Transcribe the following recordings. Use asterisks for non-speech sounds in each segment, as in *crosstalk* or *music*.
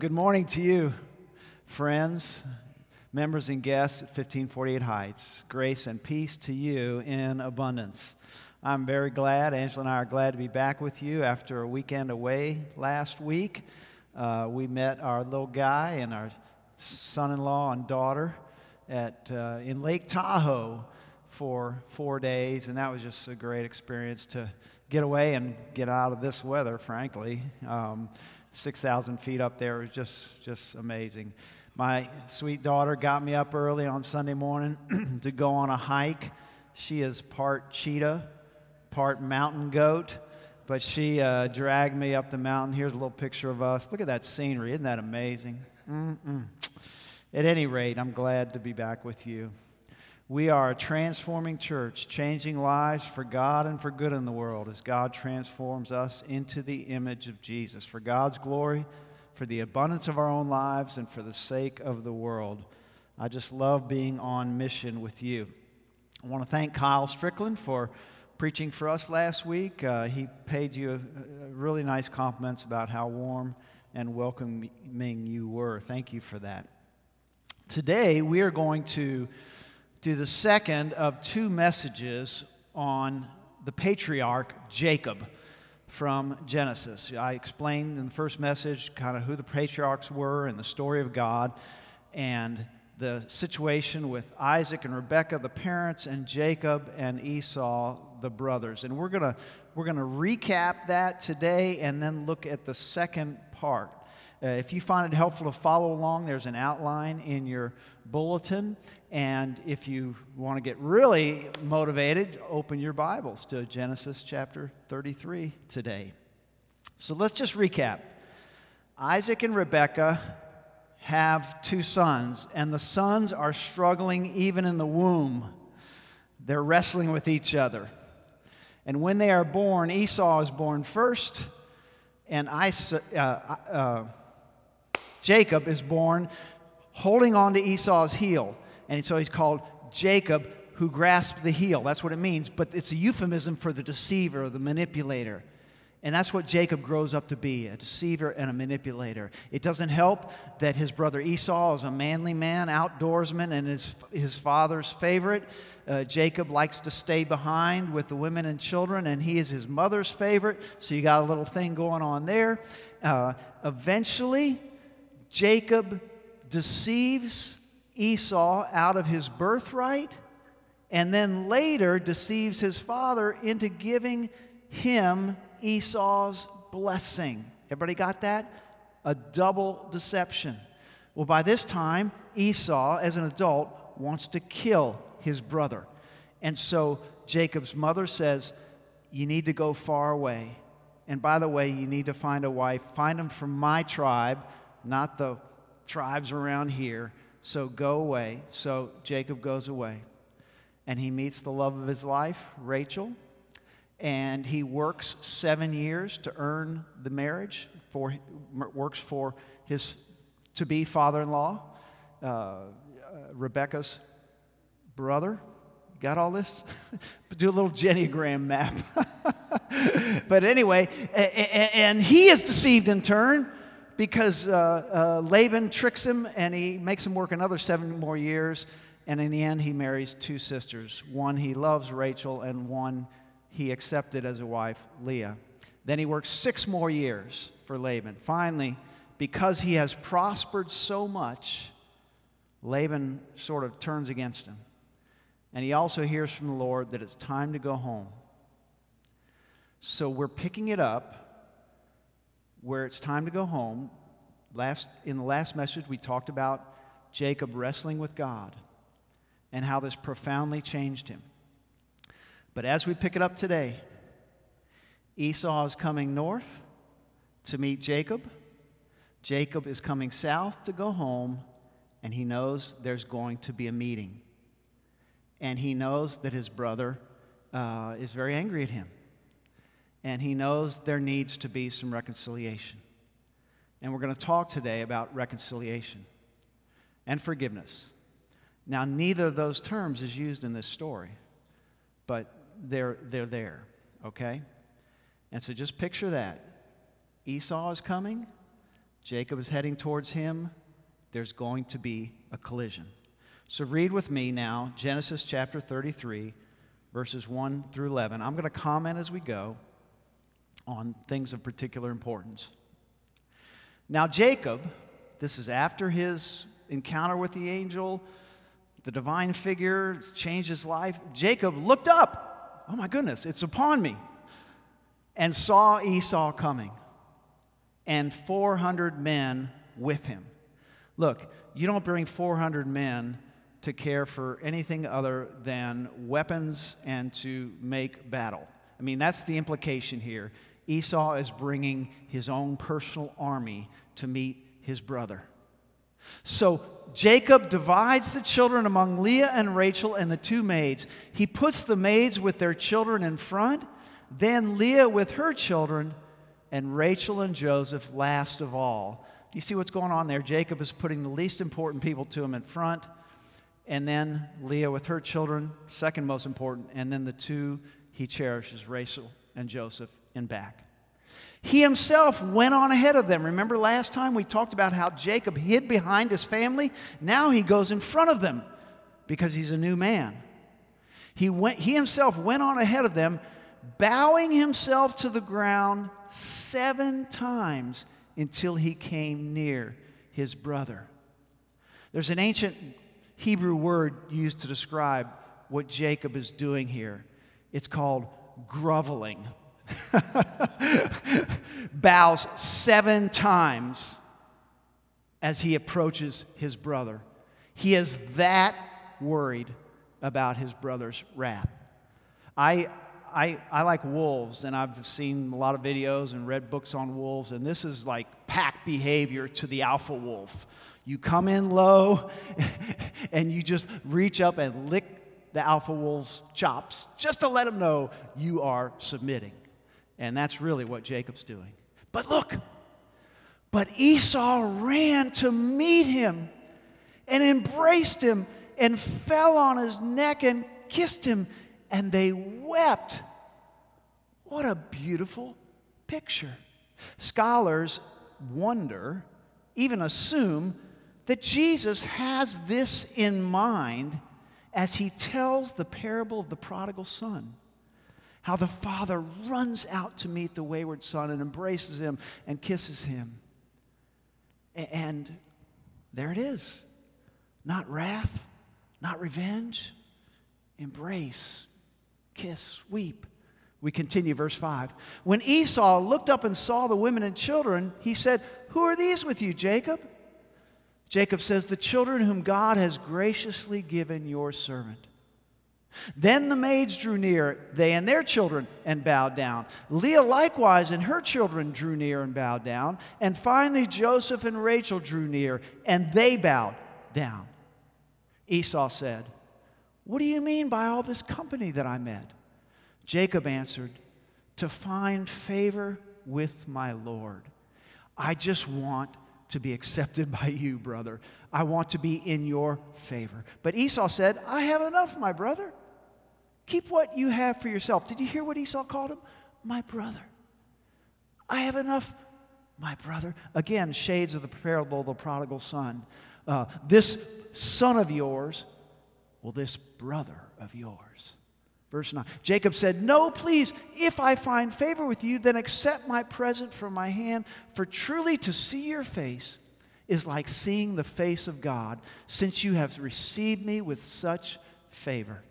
Good morning to you, friends, members, and guests at 1548 Heights. Grace and peace to you in abundance. I'm very glad, Angela and I are glad to be back with you after a weekend away last week. Uh, we met our little guy and our son in law and daughter at, uh, in Lake Tahoe for four days, and that was just a great experience to get away and get out of this weather, frankly. Um, 6,000 feet up there. It was just, just amazing. My sweet daughter got me up early on Sunday morning *clears throat* to go on a hike. She is part cheetah, part mountain goat, but she uh, dragged me up the mountain. Here's a little picture of us. Look at that scenery. Isn't that amazing? Mm-mm. At any rate, I'm glad to be back with you. We are a transforming church, changing lives for God and for good in the world as God transforms us into the image of Jesus. For God's glory, for the abundance of our own lives, and for the sake of the world. I just love being on mission with you. I want to thank Kyle Strickland for preaching for us last week. Uh, he paid you a, a really nice compliments about how warm and welcoming you were. Thank you for that. Today, we are going to to the second of two messages on the patriarch Jacob from Genesis. I explained in the first message kind of who the patriarchs were and the story of God and the situation with Isaac and Rebekah, the parents, and Jacob and Esau, the brothers. And we're going to we're going to recap that today and then look at the second part. Uh, if you find it helpful to follow along, there's an outline in your bulletin. And if you want to get really motivated, open your Bibles to Genesis chapter 33 today. So let's just recap. Isaac and Rebekah have two sons, and the sons are struggling even in the womb. They're wrestling with each other. And when they are born, Esau is born first, and Isaac, uh, uh, Jacob is born holding on to Esau's heel. And so he's called Jacob who grasped the heel. That's what it means. But it's a euphemism for the deceiver, or the manipulator. And that's what Jacob grows up to be a deceiver and a manipulator. It doesn't help that his brother Esau is a manly man, outdoorsman, and his, his father's favorite. Uh, Jacob likes to stay behind with the women and children, and he is his mother's favorite. So you got a little thing going on there. Uh, eventually, Jacob deceives Esau out of his birthright and then later deceives his father into giving him Esau's blessing. Everybody got that? A double deception. Well, by this time, Esau, as an adult, wants to kill his brother. And so Jacob's mother says, You need to go far away. And by the way, you need to find a wife. Find him from my tribe not the tribes around here. So go away. So Jacob goes away. And he meets the love of his life, Rachel. And he works seven years to earn the marriage, for, works for his to be father in law, uh, uh, Rebecca's brother. Got all this? *laughs* Do a little genogram map. *laughs* but anyway, and he is deceived in turn because uh, uh, Laban tricks him and he makes him work another seven more years. And in the end, he marries two sisters. One he loves, Rachel, and one he accepted as a wife, Leah. Then he works six more years for Laban. Finally, because he has prospered so much, Laban sort of turns against him. And he also hears from the Lord that it's time to go home. So we're picking it up where it's time to go home. Last, in the last message, we talked about Jacob wrestling with God and how this profoundly changed him. But as we pick it up today, Esau is coming north to meet Jacob. Jacob is coming south to go home, and he knows there's going to be a meeting. And he knows that his brother uh, is very angry at him and he knows there needs to be some reconciliation. And we're going to talk today about reconciliation and forgiveness. Now, neither of those terms is used in this story, but they're, they're there, okay? And so just picture that. Esau is coming, Jacob is heading towards him. There's going to be a collision. So read with me now Genesis chapter 33, verses 1 through 11. I'm going to comment as we go on things of particular importance. Now, Jacob, this is after his encounter with the angel, the divine figure changed his life. Jacob looked up. Oh my goodness, it's upon me. And saw Esau coming, and 400 men with him. Look, you don't bring 400 men to care for anything other than weapons and to make battle. I mean, that's the implication here. Esau is bringing his own personal army to meet his brother. So Jacob divides the children among Leah and Rachel and the two maids. He puts the maids with their children in front, then Leah with her children, and Rachel and Joseph last of all. Do you see what's going on there? Jacob is putting the least important people to him in front, and then Leah with her children, second most important, and then the two he cherishes, Rachel and Joseph, in back. He himself went on ahead of them. Remember last time we talked about how Jacob hid behind his family? Now he goes in front of them because he's a new man. He, went, he himself went on ahead of them, bowing himself to the ground seven times until he came near his brother. There's an ancient Hebrew word used to describe what Jacob is doing here. It's called groveling. *laughs* Bows seven times as he approaches his brother. He is that worried about his brother's wrath. I, I, I like wolves, and I've seen a lot of videos and read books on wolves, and this is like pack behavior to the alpha wolf. You come in low *laughs* and you just reach up and lick the alpha wolf's chops just to let him know you are submitting. And that's really what Jacob's doing. But look, but Esau ran to meet him and embraced him and fell on his neck and kissed him, and they wept. What a beautiful picture. Scholars wonder, even assume, that Jesus has this in mind as he tells the parable of the prodigal son how the father runs out to meet the wayward son and embraces him and kisses him. And there it is not wrath, not revenge, embrace, kiss, weep. We continue, verse 5. When Esau looked up and saw the women and children, he said, Who are these with you, Jacob? Jacob says, The children whom God has graciously given your servant. Then the maids drew near, they and their children, and bowed down. Leah likewise and her children drew near and bowed down. And finally, Joseph and Rachel drew near, and they bowed down. Esau said, What do you mean by all this company that I met? Jacob answered, To find favor with my Lord. I just want to be accepted *laughs* by you, brother. I want to be in your favor. But Esau said, I have enough, my brother. Keep what you have for yourself. Did you hear what Esau called him? My brother. I have enough, my brother. Again, shades of the parable of the prodigal son. Uh, this son of yours, well, this brother of yours. Verse 9 Jacob said, No, please, if I find favor with you, then accept my present from my hand, for truly to see your face is like seeing the face of God, since you have received me with such favor.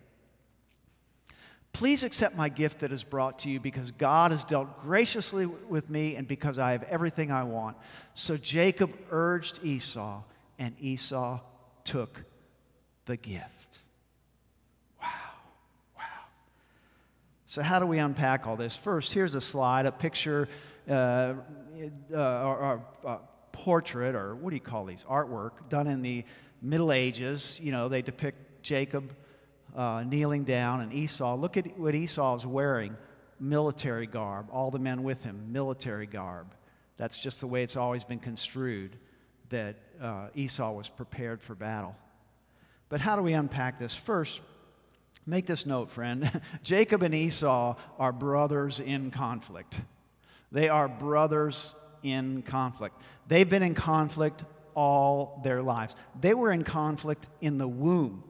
Please accept my gift that is brought to you because God has dealt graciously with me and because I have everything I want. So Jacob urged Esau, and Esau took the gift. Wow, wow. So, how do we unpack all this? First, here's a slide, a picture, uh, uh, or, or portrait, or what do you call these? Artwork done in the Middle Ages. You know, they depict Jacob uh, kneeling down, and Esau, look at what Esau is wearing military garb, all the men with him, military garb. That's just the way it's always been construed that uh, Esau was prepared for battle. But how do we unpack this? First, make this note, friend *laughs* Jacob and Esau are brothers in conflict. They are brothers in conflict. They've been in conflict all their lives. They were in conflict in the womb.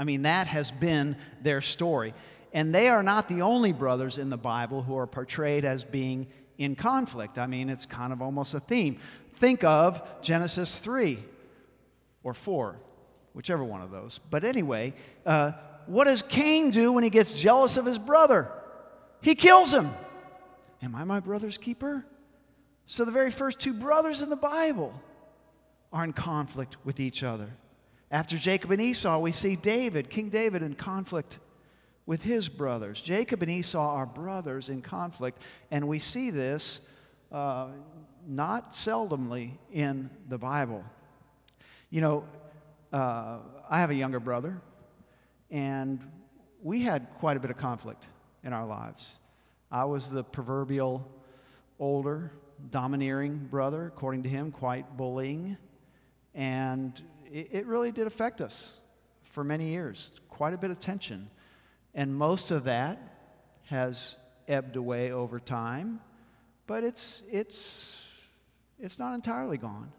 I mean, that has been their story. And they are not the only brothers in the Bible who are portrayed as being in conflict. I mean, it's kind of almost a theme. Think of Genesis 3 or 4, whichever one of those. But anyway, uh, what does Cain do when he gets jealous of his brother? He kills him. Am I my brother's keeper? So the very first two brothers in the Bible are in conflict with each other. After Jacob and Esau, we see David, King David, in conflict with his brothers. Jacob and Esau are brothers in conflict, and we see this uh, not seldomly in the Bible. You know, uh, I have a younger brother, and we had quite a bit of conflict in our lives. I was the proverbial older, domineering brother, according to him, quite bullying. And it, really did affect us for many years, quite a bit of tension. And most of that has ebbed away over time, but it's, it's, it's not entirely gone.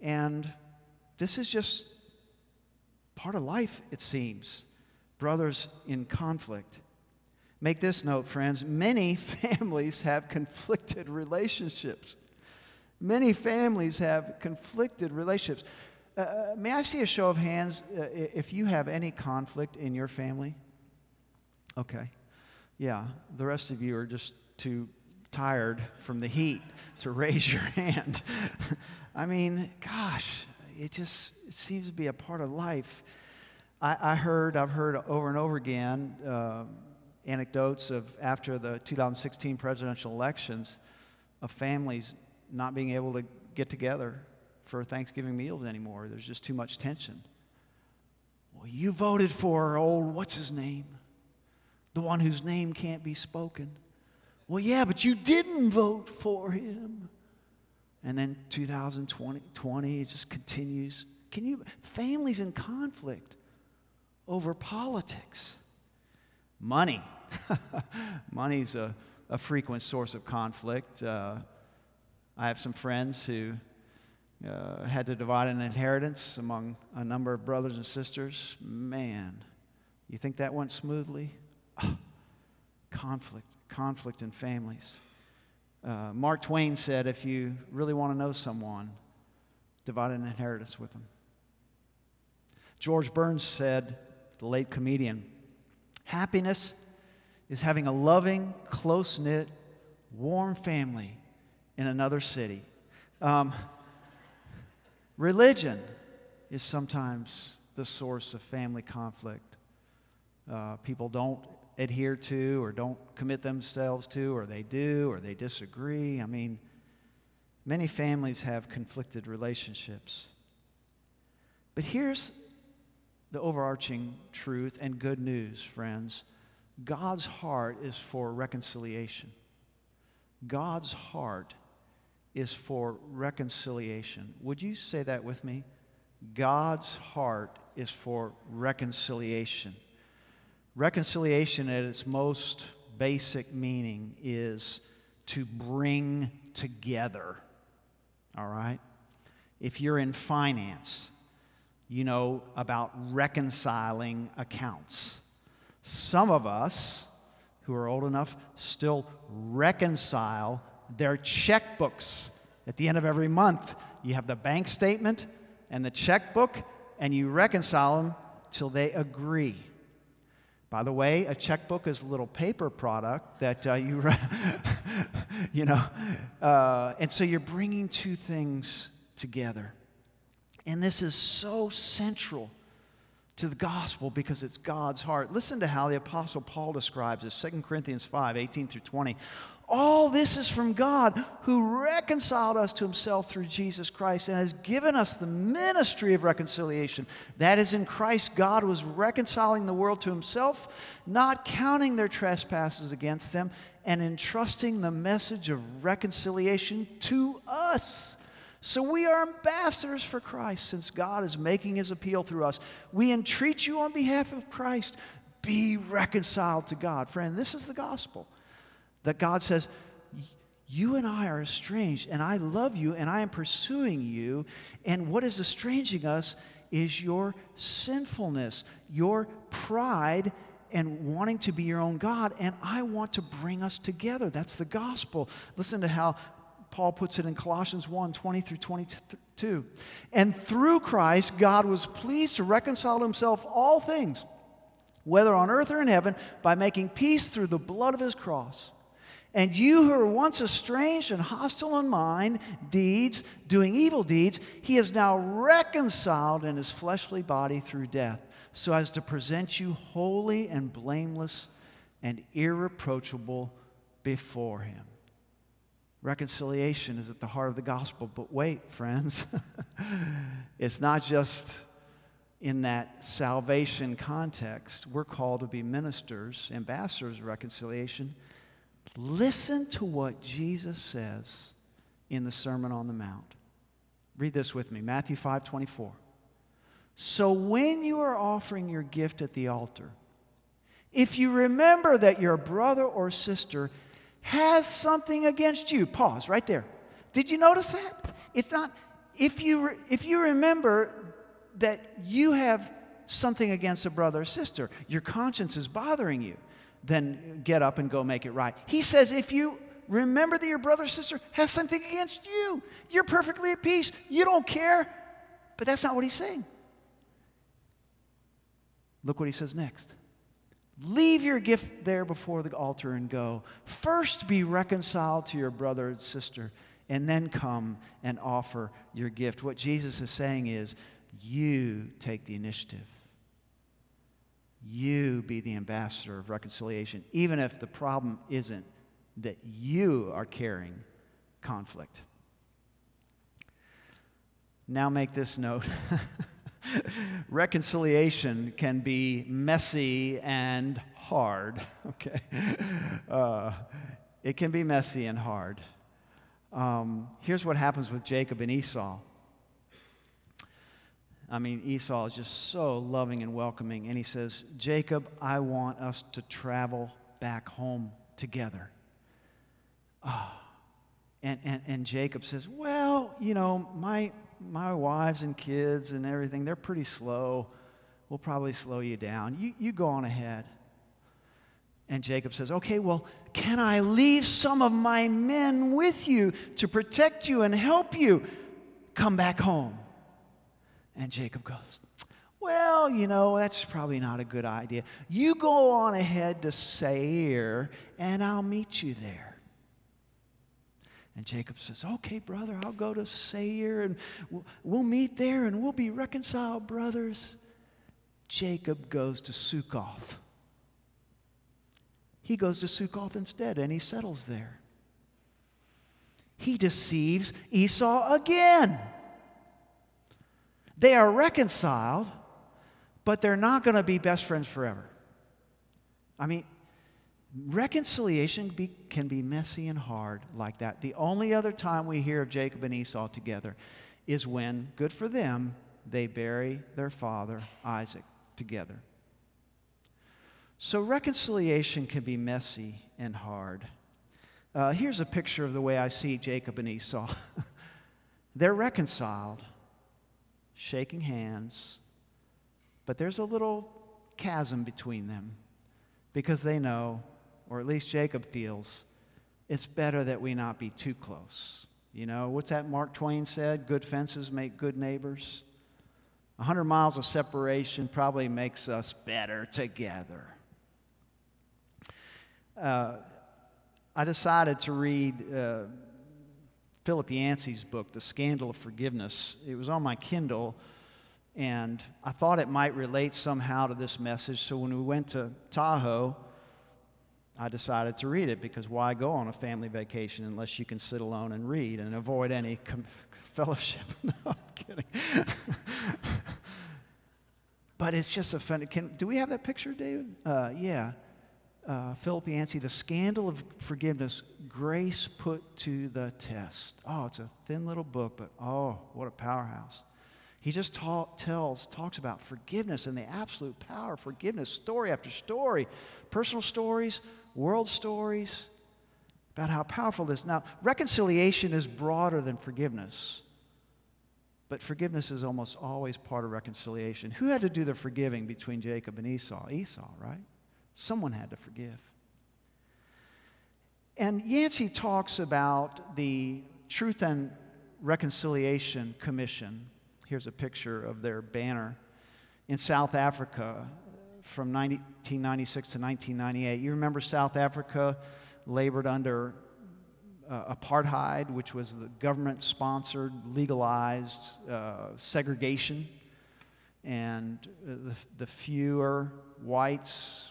And this is just part of life, it seems. Brothers in conflict. Make this note, friends many *laughs* families have conflicted relationships. Many families have conflicted relationships. Uh, uh, may I see a show of hands uh, if you have any conflict in your family? Okay. Yeah, the rest of you are just too tired from the heat to raise your *laughs* hand. *laughs* I mean, gosh, it just it seems to be a part of life. I, I heard, I've heard over and over again, uh, anecdotes of after the 2016 presidential elections of families not being able to get together for Thanksgiving meals anymore. There's just too much tension. Well, you voted for old, what's his name? The one whose name can't be spoken. Well, yeah, but you didn't vote for him. And then 2020 20, it just continues. Can you, families in conflict over politics. Money. *laughs* Money's a, a frequent source of conflict. Uh, I have some friends who uh, had to divide an inheritance among a number of brothers and sisters. Man, you think that went smoothly? conflict, conflict in families. Uh, Mark Twain said, if you really want to know someone, divide an inheritance with them. George Burns said, the late comedian, happiness is having a loving, close knit, warm family in another city. Um, religion is sometimes the source of family conflict. Uh, people don't adhere to or don't commit themselves to, or they do, or they disagree. I mean, many families have conflicted relationships. But here's the overarching truth and good news, friends God's heart is for reconciliation. God's heart is for reconciliation. Would you say that with me? God's heart is for reconciliation. Reconciliation, at its most basic meaning, is to bring together. All right? If you're in finance, you know about reconciling accounts. Some of us who are old enough still reconcile their checkbooks at the end of every month. You have the bank statement and the checkbook, and you reconcile them till they agree. By the way, a checkbook is a little paper product that uh, you, *laughs* you know, uh, and so you're bringing two things together. And this is so central to the gospel because it's God's heart. Listen to how the Apostle Paul describes this 2 Corinthians 5 18 through 20. All this is from God who reconciled us to himself through Jesus Christ and has given us the ministry of reconciliation. That is, in Christ, God was reconciling the world to himself, not counting their trespasses against them, and entrusting the message of reconciliation to us. So we are ambassadors for Christ since God is making his appeal through us. We entreat you on behalf of Christ, be reconciled to God. Friend, this is the gospel that God says, You and I are estranged, and I love you, and I am pursuing you. And what is estranging us is your sinfulness, your pride, and wanting to be your own God. And I want to bring us together. That's the gospel. Listen to how Paul puts it in Colossians 1 20 through 22. And through Christ, God was pleased to reconcile himself all things, whether on earth or in heaven, by making peace through the blood of his cross. And you who were once estranged and hostile in mind, deeds, doing evil deeds, he is now reconciled in his fleshly body through death, so as to present you holy and blameless and irreproachable before him. Reconciliation is at the heart of the gospel. But wait, friends, *laughs* it's not just in that salvation context. We're called to be ministers, ambassadors of reconciliation. Listen to what Jesus says in the Sermon on the Mount. Read this with me Matthew 5 24. So when you are offering your gift at the altar, if you remember that your brother or sister has something against you, pause right there. Did you notice that? It's not, if you, if you remember that you have something against a brother or sister, your conscience is bothering you then get up and go make it right. He says, if you remember that your brother or sister has something against you, you're perfectly at peace. You don't care. But that's not what he's saying. Look what he says next. Leave your gift there before the altar and go. First be reconciled to your brother and sister, and then come and offer your gift. What Jesus is saying is, you take the initiative you be the ambassador of reconciliation, even if the problem isn't that you are carrying conflict. Now, make this note *laughs* *laughs* reconciliation can be messy and hard, *laughs* okay? Uh, it can be messy and hard. Um, here's what happens with Jacob and Esau. I mean, Esau is just so loving and welcoming. And he says, Jacob, I want us to travel back home together. Oh. And, and, and Jacob says, Well, you know, my, my wives and kids and everything, they're pretty slow. We'll probably slow you down. You, you go on ahead. And Jacob says, Okay, well, can I leave some of my men with you to protect you and help you come back home? And Jacob goes, Well, you know, that's probably not a good idea. You go on ahead to Seir, and I'll meet you there. And Jacob says, Okay, brother, I'll go to Seir, and we'll meet there, and we'll be reconciled, brothers. Jacob goes to Succoth. He goes to Succoth instead, and he settles there. He deceives Esau again. They are reconciled, but they're not going to be best friends forever. I mean, reconciliation be, can be messy and hard like that. The only other time we hear of Jacob and Esau together is when, good for them, they bury their father Isaac together. So reconciliation can be messy and hard. Uh, here's a picture of the way I see Jacob and Esau. *laughs* They're reconciled, shaking hands, but there's a little chasm between them because they know, or at least Jacob feels, it's better that we not be too close. You know, what's that Mark Twain said? Good fences make good neighbors. A hundred miles of separation probably makes us better together. Uh, I decided to read uh, Philip Yancey's book, The Scandal of Forgiveness. It was on my Kindle, and I thought it might relate somehow to this message. So when we went to Tahoe, I decided to read it because why go on a family vacation unless you can sit alone and read and avoid any com- fellowship? *laughs* no, I'm kidding. *laughs* but it's just a. Can, do we have that picture, David? Uh, yeah uh, Philip Yancey, The Scandal of Forgiveness Grace Put to the Test. Oh, it's a thin little book, but oh, what a powerhouse. He just tells, talks about forgiveness and the absolute power of forgiveness, story after story, personal stories, world stories. about how powerful this. Now, reconciliation is broader than forgiveness. But forgiveness is almost always part of reconciliation. Who had to do the forgiving between Jacob and Esau? Esau, right? Someone had to forgive. And Yancey talks about the Truth and Reconciliation Commission. Here's a picture of their banner in South Africa from 1996 to 1998. You remember South Africa labored under uh, apartheid, which was the government sponsored, legalized uh, segregation. And uh, the, the fewer whites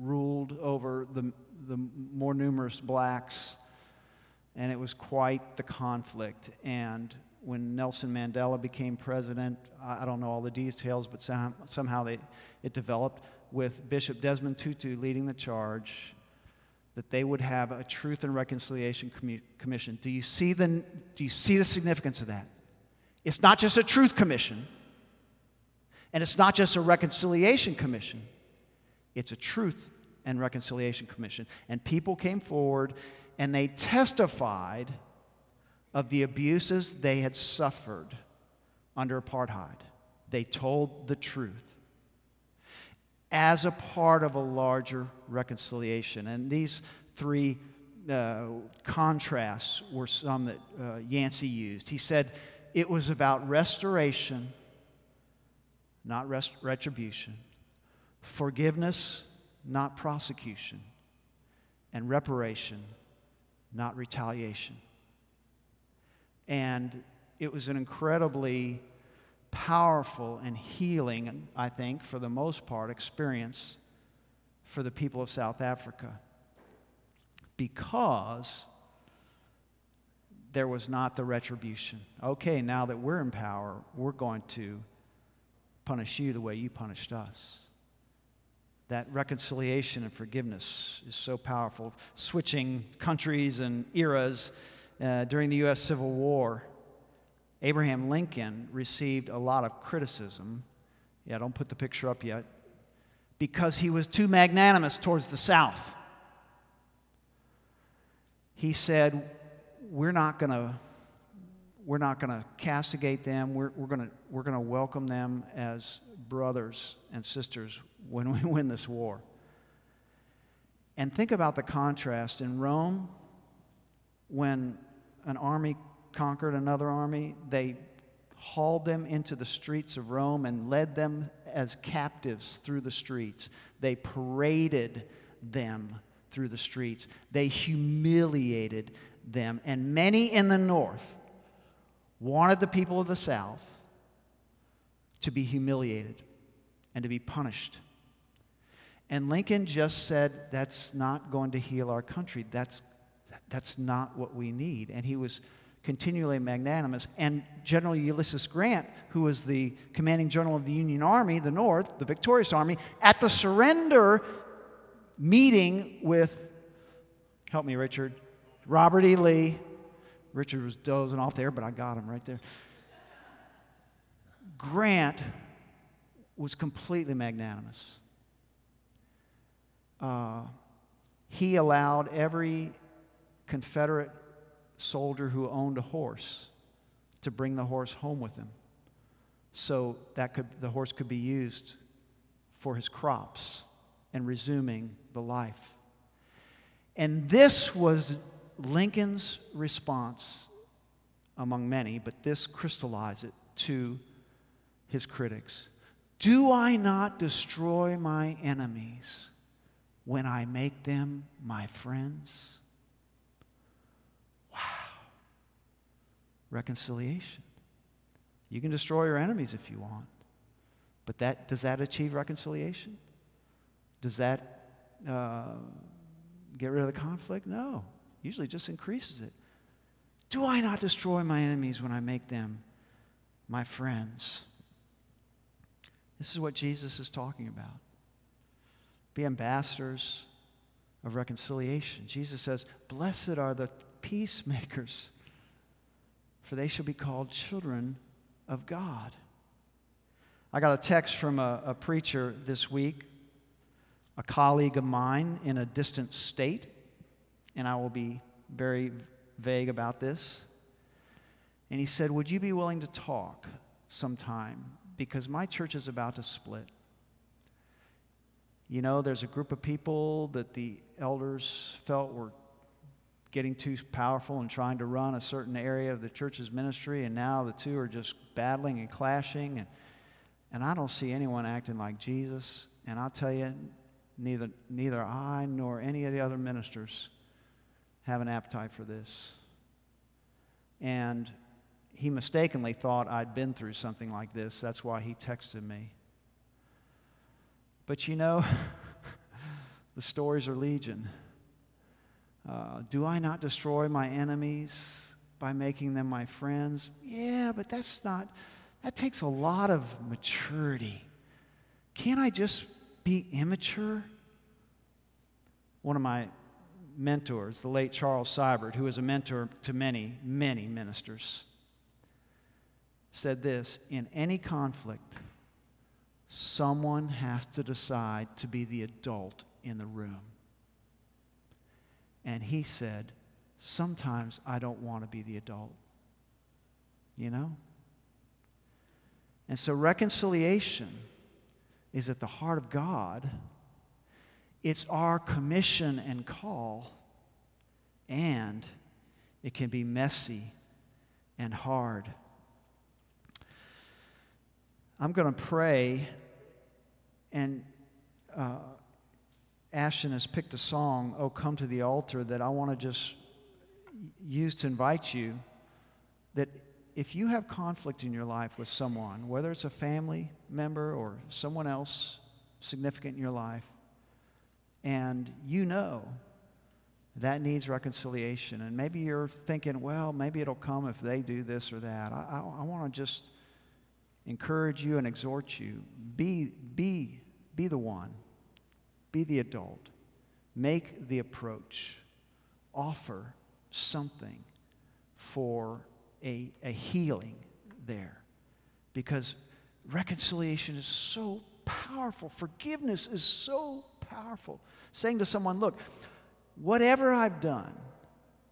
ruled over the, the more numerous blacks. And it was quite the conflict. And when Nelson Mandela became president, I don't know all the details, but somehow they, it developed with Bishop Desmond Tutu leading the charge that they would have a truth and reconciliation commission. Do you see the, do you see the significance of that? It's not just a truth commission, and it's not just a reconciliation commission, it's a truth and reconciliation commission. And people came forward and they testified of the abuses they had suffered under apartheid. They told the truth as a part of a larger reconciliation. And these three uh, contrasts were some that uh, Yancey used. He said it was about restoration, not rest- retribution, forgiveness, not prosecution, and reparation, not retaliation. And it was an incredibly powerful and healing, I think, for the most part, experience for the people of South Africa because there was not the retribution. Okay, now that we're in power, we're going to punish you the way you punished us. That reconciliation and forgiveness is so powerful. Switching countries and eras uh, during the U.S. Civil War Abraham Lincoln received a lot of criticism. Yeah, don't put the picture up yet. Because he was too magnanimous towards the South. He said, We're not going to. We're not going to castigate them. We're, we're going we're going to welcome them as brothers and sisters when we *laughs* win this war. And think about the contrast. In Rome, when an army conquered another army, they hauled them into the streets of Rome and led them as captives through the streets. They paraded them through the streets. They humiliated them. And many in the north wanted the people of the south to be humiliated and to be punished. And Lincoln just said, That's not going to heal our country. That's, that's not what we need. And he was continually magnanimous. And General Ulysses Grant, who was the commanding general of the Union Army, the North, the victorious army, at the surrender meeting with, help me, Richard, Robert E. Lee. Richard was dozing off there, but I got him right there. Grant was completely magnanimous. Uh, he allowed every Confederate soldier who owned a horse to bring the horse home with him. So that could, the horse could be used for his crops and resuming the life. And this was Lincoln's response among many, but this crystallized it to his critics. Do I not destroy my enemies when I make them my friends? Reconciliation. You can destroy your enemies if you want, but that, does that achieve reconciliation? Does that uh, get rid of the conflict? No. Usually just increases it. Do I not destroy my enemies when I make them my friends? This is what Jesus is talking about. Be ambassadors of reconciliation. Jesus says, Blessed are the peacemakers, for they shall be called children of God. I got a text from a, a preacher this week, a colleague of mine in a distant state. and I will be very vague about this. And he said, Would you be willing to talk sometime? Because my church is about to split. You know, there's a group of people that the elders felt were getting too powerful and trying to run a certain area of the church's ministry, and now the two are just battling and clashing. And, and I don't see anyone acting like Jesus. And I'll tell you, neither, neither I nor any of the other ministers have an appetite for this. And he mistakenly thought I'd been through something like this. That's why he texted me. But you know, *laughs* the stories are legion. Uh, do I not destroy my enemies by making them my friends? Yeah, but that's not, that takes a lot of maturity. Can't I just be immature? One of my mentors, the late Charles Siburt, who was a mentor to many, many ministers, said this In any conflict, someone has to decide to be the adult in the room. And he said, Sometimes I don't want to be the adult. You know? And so reconciliation is at the heart of God. It's our commission and call, and it can be messy and hard. I'm going to pray, and uh, Ashton has picked a song, Oh Come to the Altar, that I want to just use to invite you that if you have conflict in your life with someone, whether it's a family member or someone else significant in your life, and you know that needs reconciliation, and maybe you're thinking, well, maybe it'll come if they do this or that. I, I, I want to just encourage you and exhort you be, be, be the one be the adult. Make the approach. Offer something for a, a healing there. Because reconciliation is so powerful. Forgiveness is so powerful. Saying to someone, look, whatever I've done,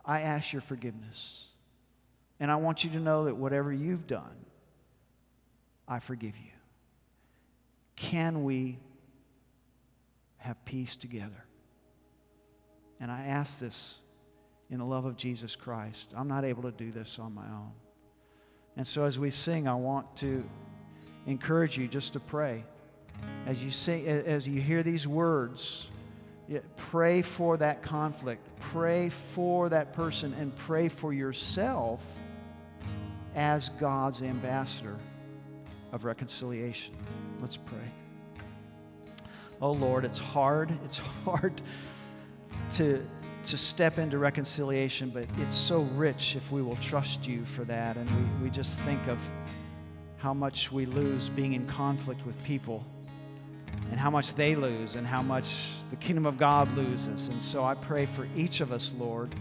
I ask your forgiveness. And I want you to know that whatever you've done, I forgive you. Can we have peace together. And I ask this in the love of Jesus Christ. I'm not able to do this on my own. And so as we sing, I want to encourage you just to pray. As you say, as you hear these words, pray for that conflict, pray for that person, and pray for yourself as God's ambassador of reconciliation. Let's pray oh Lord, it's hard. *laughs* It's hard to, to step into reconciliation, but it's so rich if we will trust you for that. And we, we just think of how much we lose being in conflict with people and how much they lose and how much the kingdom of God loses. And so I pray for each of us, Lord,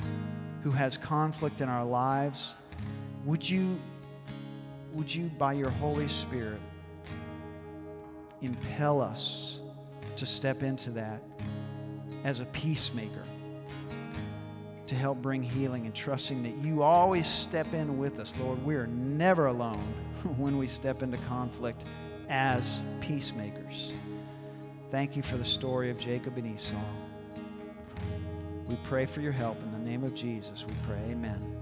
who has conflict in our lives. Would you, would you, by your Holy Spirit, impel us to step into that as a peacemaker to help bring healing and trusting that you always step in with us, Lord. We are never alone *laughs* when we step into conflict as peacemakers. Thank you for the story of Jacob and Esau. We pray for your help. In the name of Jesus, we pray. Amen.